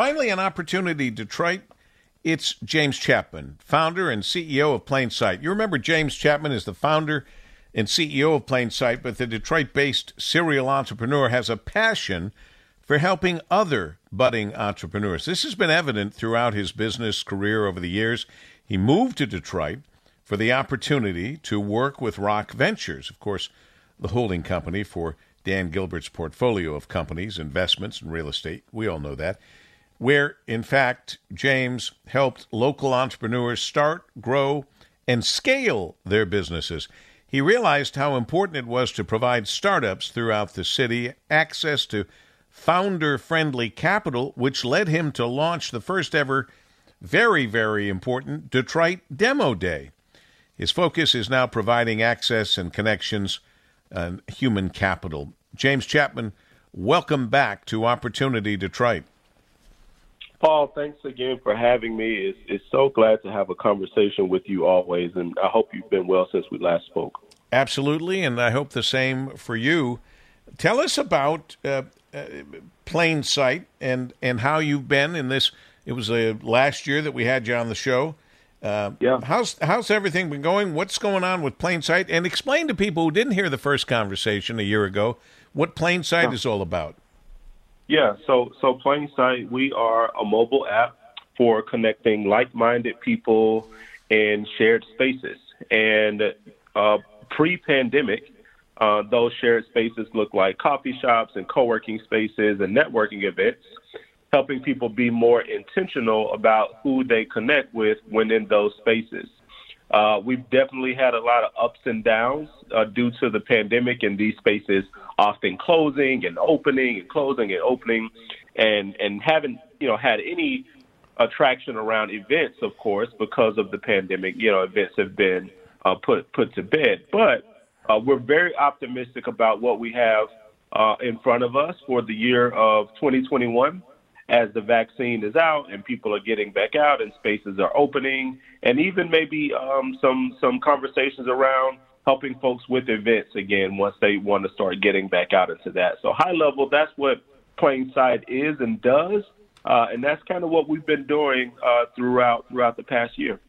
Finally, an opportunity Detroit. It's James Chapman, founder and CEO of Plainsight. You remember James Chapman is the founder and CEO of Plainsight, but the Detroit based serial entrepreneur has a passion for helping other budding entrepreneurs. This has been evident throughout his business career over the years. He moved to Detroit for the opportunity to work with Rock Ventures, of course, the holding company for Dan Gilbert's portfolio of companies, investments, and real estate. We all know that. Where, in fact, James helped local entrepreneurs start, grow, and scale their businesses. He realized how important it was to provide startups throughout the city access to founder friendly capital, which led him to launch the first ever, very, very important Detroit Demo Day. His focus is now providing access and connections and human capital. James Chapman, welcome back to Opportunity Detroit. Paul, thanks again for having me. It's, it's so glad to have a conversation with you always, and I hope you've been well since we last spoke. Absolutely, and I hope the same for you. Tell us about uh, uh, Plain Sight and and how you've been in this. It was uh, last year that we had you on the show. Uh, yeah. How's how's everything been going? What's going on with Plain Sight? And explain to people who didn't hear the first conversation a year ago what Plain Sight yeah. is all about. Yeah. So so Plain Sight, we are a mobile app for connecting like-minded people in shared spaces. And uh, pre-pandemic, uh, those shared spaces look like coffee shops and co-working spaces and networking events, helping people be more intentional about who they connect with when in those spaces. Uh, we've definitely had a lot of ups and downs uh, due to the pandemic and these spaces often closing and opening and closing and opening and, and haven't, you know, had any attraction around events, of course, because of the pandemic. You know, events have been uh, put, put to bed. But uh, we're very optimistic about what we have uh, in front of us for the year of 2021 as the vaccine is out and people are getting back out and spaces are opening, and even maybe um, some some conversations around helping folks with events again once they want to start getting back out into that. So high level, that's what Plain Sight is and does, uh, and that's kind of what we've been doing uh, throughout throughout the past year.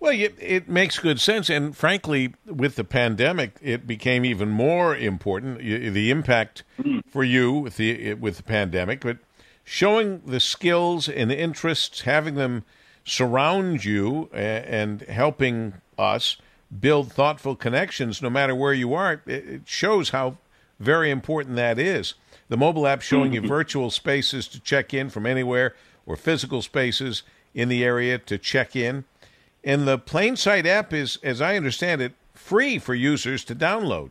Well, it, makes good sense, and frankly, with the pandemic, it became even more important. The impact mm. for you with the with the pandemic, but showing the skills and interests, having them surround you, and helping us build thoughtful connections, no matter where you are, it shows how very important that is. The mobile app showing you mm-hmm. virtual spaces to check in from anywhere, or physical spaces in the area to check in and the Plainsight app is, as I understand it, free for users to download.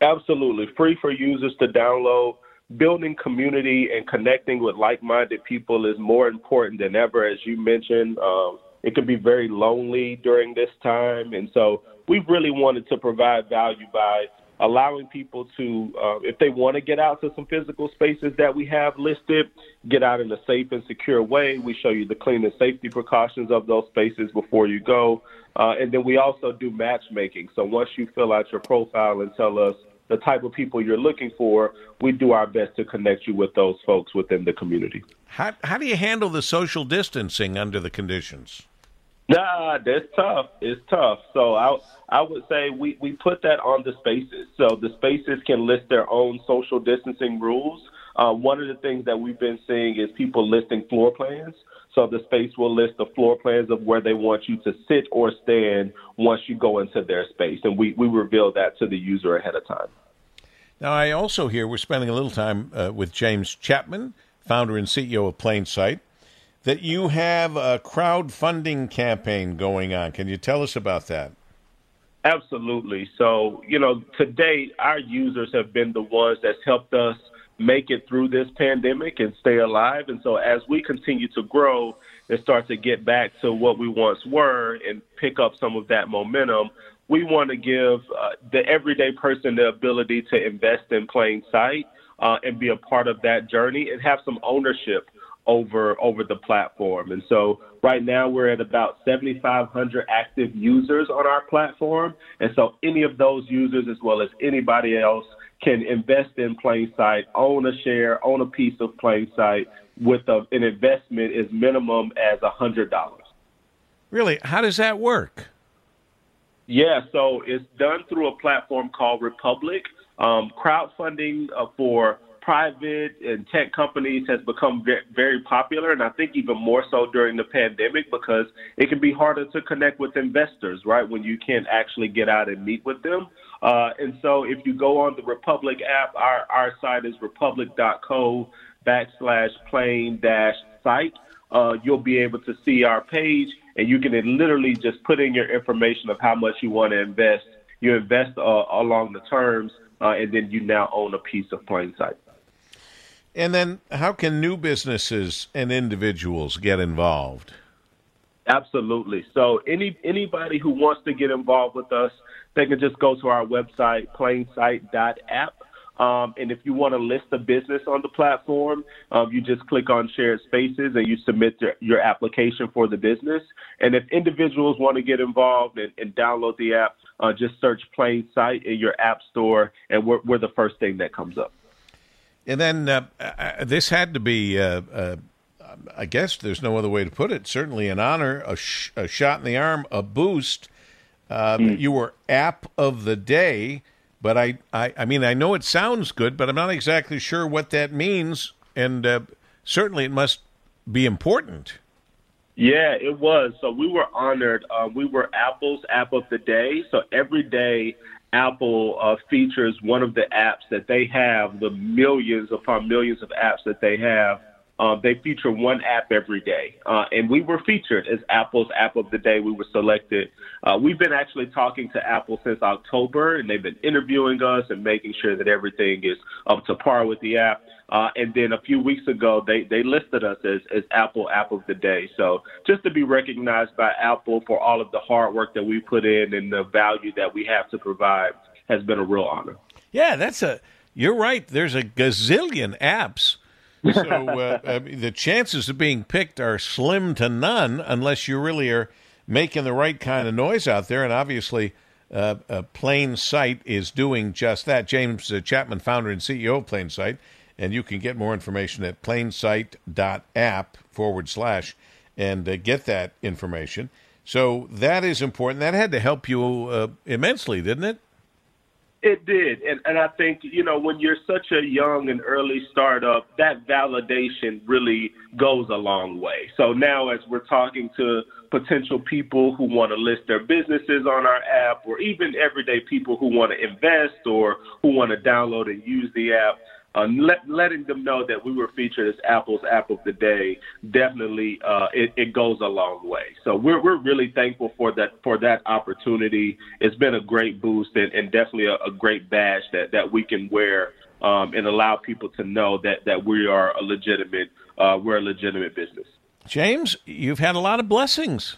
Absolutely. Free for users to download. Building community and connecting with like minded people is more important than ever, as you mentioned. Um, it can be very lonely during this time. And so we really wanted to provide value by allowing people to, uh, if they want to get out to some physical spaces that we have listed, get out in a safe and secure way. We show you the clean and safety precautions of those spaces before you go. Uh, and then we also do matchmaking. So once you fill out your profile and tell us the type of people you're looking for, we do our best to connect you with those folks within the community. How, how do you handle the social distancing under the conditions? Nah, that's tough. It's tough. So I I would say we, we put that on the spaces. So the spaces can list their own social distancing rules. Uh, one of the things that we've been seeing is people listing floor plans. So the space will list the floor plans of where they want you to sit or stand once you go into their space. And we, we reveal that to the user ahead of time. Now, I also hear we're spending a little time uh, with James Chapman, founder and CEO of Plainsight, that you have a crowdfunding campaign going on. Can you tell us about that? Absolutely. So, you know, to date, our users have been the ones that's helped us make it through this pandemic and stay alive. And so, as we continue to grow and start to get back to what we once were and pick up some of that momentum, we want to give uh, the everyday person the ability to invest in plain sight uh, and be a part of that journey and have some ownership over over the platform. And so right now we're at about 7,500 active users on our platform. And so any of those users, as well as anybody else, can invest in Plainsight, own a share, own a piece of Plainsight with a, an investment as minimum as a hundred dollars. Really, how does that work? Yeah, so it's done through a platform called Republic. Um, crowdfunding uh, for private and tech companies has become very, popular, and I think even more so during the pandemic because it can be harder to connect with investors, right, when you can't actually get out and meet with them. Uh, and so if you go on the Republic app, our, our site is republic.co backslash plain dash site. Uh, you'll be able to see our page, and you can literally just put in your information of how much you want to invest. You invest uh, along the terms, uh, and then you now own a piece of Plainsight. And then, how can new businesses and individuals get involved? Absolutely. So, any anybody who wants to get involved with us, they can just go to our website, plainsight.app. Um, and if you want to list a business on the platform, um, you just click on shared spaces and you submit your, your, application for the business. And if individuals want to get involved and, and download the app, uh, just search Plain Sight in your app store, and we're, we're the first thing that comes up. And then uh, uh, this had to be, uh, uh, I guess there's no other way to put it, certainly an honor, a, sh- a shot in the arm, a boost. Mm. You were app of the day, but I, I, I mean, I know it sounds good, but I'm not exactly sure what that means. And uh, certainly it must be important. Yeah, it was. So we were honored. Uh, we were Apple's app of the day. So every day Apple uh, features one of the apps that they have, the millions upon millions of apps that they have. Uh, they feature one app every day. Uh, and we were featured as Apple's app of the day. We were selected. Uh, we've been actually talking to Apple since October, and they've been interviewing us and making sure that everything is up to par with the app. Uh, and then a few weeks ago, they, they listed us as, as Apple App of the Day. So just to be recognized by Apple for all of the hard work that we put in and the value that we have to provide has been a real honor. Yeah, that's a. You're right. There's a gazillion apps. So uh, the chances of being picked are slim to none unless you really are making the right kind of noise out there. And obviously, uh, uh, Plainsight is doing just that. James uh, Chapman, founder and CEO of Plainsight, and you can get more information at plainsight.app forward slash and uh, get that information. So that is important. That had to help you uh, immensely, didn't it? It did. And, and I think, you know, when you're such a young and early startup, that validation really goes a long way. So now, as we're talking to potential people who want to list their businesses on our app, or even everyday people who want to invest or who want to download and use the app, uh, let, letting them know that we were featured as Apple's App of the Day definitely uh, it, it, goes a long way. So we're we're really thankful for that for that opportunity. It's been a great boost and, and definitely a, a, great badge that, that we can wear um, and allow people to know that that we are a legitimate uh, we're a legitimate business. James, you've had a lot of blessings.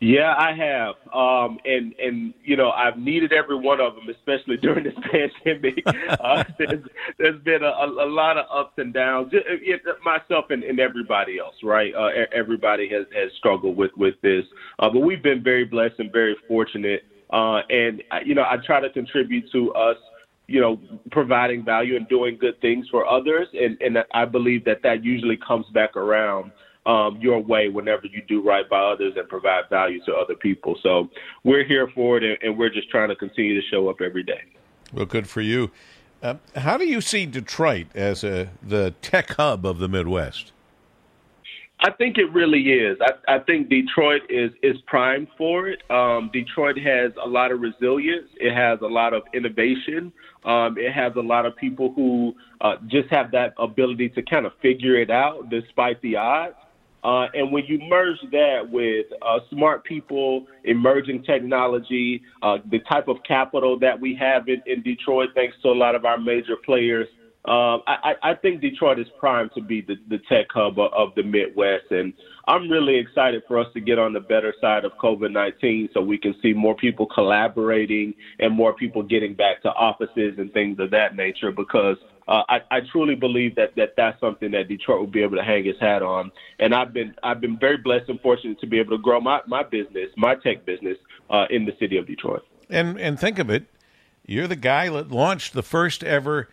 Yeah, I have, um, and and you know I've needed every one of them, especially during this pandemic. uh, there's, there's been a, a, lot of ups and downs, it, myself and, and everybody else, right? Uh, everybody has has struggled with with this, uh, but we've been very blessed and very fortunate. Uh, and you know, I try to contribute to us, you know, providing value and doing good things for others, and and I believe that that usually comes back around um, your way whenever you do right by others and provide value to other people. So we're here for it, and, and we're just trying to continue to show up every day. Well, good for you. Uh, how do you see Detroit as a, the tech hub of the Midwest? I think it really is. I, I think Detroit is is primed for it. Um, Detroit has a lot of resilience. It has a lot of innovation. Um, it has a lot of people who uh, just have that ability to kind of figure it out despite the odds. Uh, and when you merge that with uh, smart people, emerging technology, uh, the type of capital that we have in, in Detroit, thanks to a lot of our major players, um, I, I, think Detroit is primed to be the, the tech hub of, of the Midwest. And I'm really excited for us to get on the better side of COVID 19 so we can see more people collaborating and more people getting back to offices and things of that nature because uh, I, I truly believe that, that that's something that Detroit will be able to hang its hat on. And I've been I've been very blessed and fortunate to be able to grow my, my business, my tech business, uh, in the city of Detroit. And and think of it, you're the guy that launched the first ever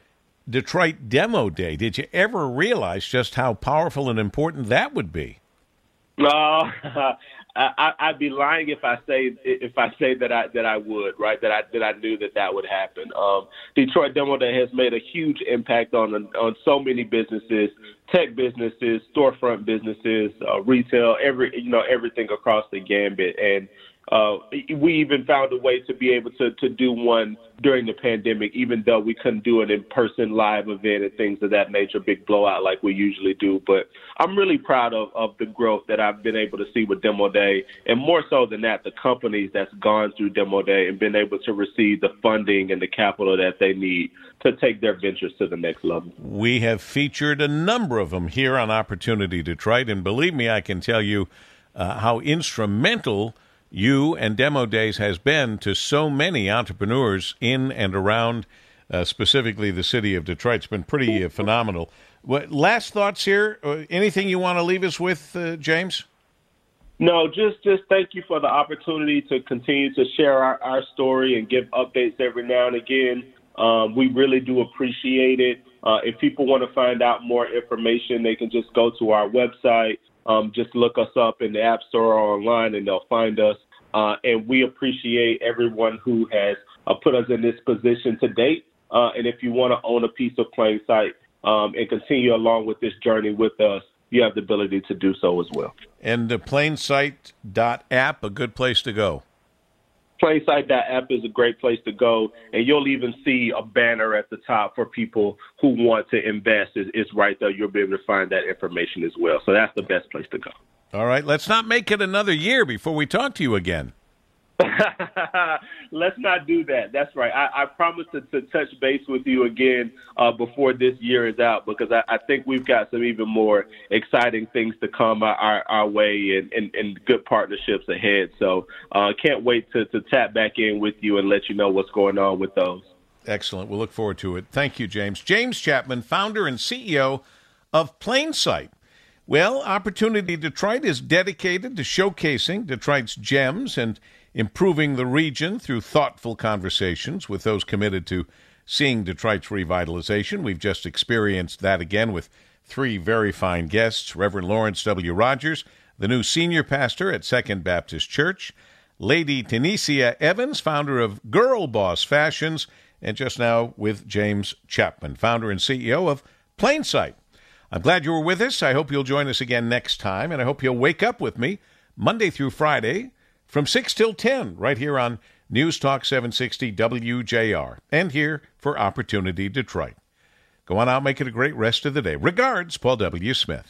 Detroit Demo Day. Did you ever realize just how powerful and important that would be? Uh, I, I'd be lying if I say if I say that I that I would right that I that I knew that that would happen. Um, Detroit Demo Day has made a huge impact on on so many businesses, tech businesses, storefront businesses, uh, retail, every you know everything across the gambit, and uh, we even found a way to be able to, to do one during the pandemic, even though we couldn't do an in person live event and things of that nature, big blowout like we usually do. But I'm really proud of, of the growth that I've been able to see with Demo Day. And more so than that, the companies that's gone through Demo Day and been able to receive the funding and the capital that they need to take their ventures to the next level. We have featured a number of them here on Opportunity Detroit. And believe me, I can tell you uh, how instrumental you and Demo Days has been to so many entrepreneurs in and around uh, specifically the city of Detroit. It's been pretty uh, phenomenal. What, last thoughts here? Uh, anything you want to leave us with, uh, James? No, just just thank you for the opportunity to continue to share our, our story and give updates every now and again. Um, we really do appreciate it. Uh, if people want to find out more information, they can just go to our website, um, just look us up in the App Store or online, and they'll find us. Uh, and we appreciate everyone who has uh, put us in this position to date. Uh, and if you want to own a piece of Plainsight um, and continue along with this journey with us, you have the ability to do so as well. And the Plainsight.app, a good place to go. Plainsight.app is a great place to go, and you'll even see a banner at the top for people who want to invest. It's right there. You'll be able to find that information as well. So that's the best place to go. All right. Let's not make it another year before we talk to you again. Let's not do that. That's right. I, I promise to, to, touch base with you again uh, before this year is out because I, I, think we've got some even more exciting things to come our, our way and, and, and, good partnerships ahead. So uh, can't wait to, to tap back in with you and let you know what's going on with those. Excellent. We'll look forward to it. Thank you, James. James Chapman, founder and CEO of Plainsight. Well, Opportunity Detroit is dedicated to showcasing Detroit's gems and improving the region through thoughtful conversations with those committed to seeing Detroit's revitalization. We've just experienced that again with three very fine guests Reverend Lawrence W. Rogers, the new senior pastor at Second Baptist Church, Lady Tanisha Evans, founder of Girl Boss Fashions, and just now with James Chapman, founder and CEO of Plainsight. I'm glad you were with us. I hope you'll join us again next time, and I hope you'll wake up with me Monday through Friday from 6 till 10 right here on News Talk 760 WJR and here for Opportunity Detroit. Go on out, make it a great rest of the day. Regards, Paul W. Smith.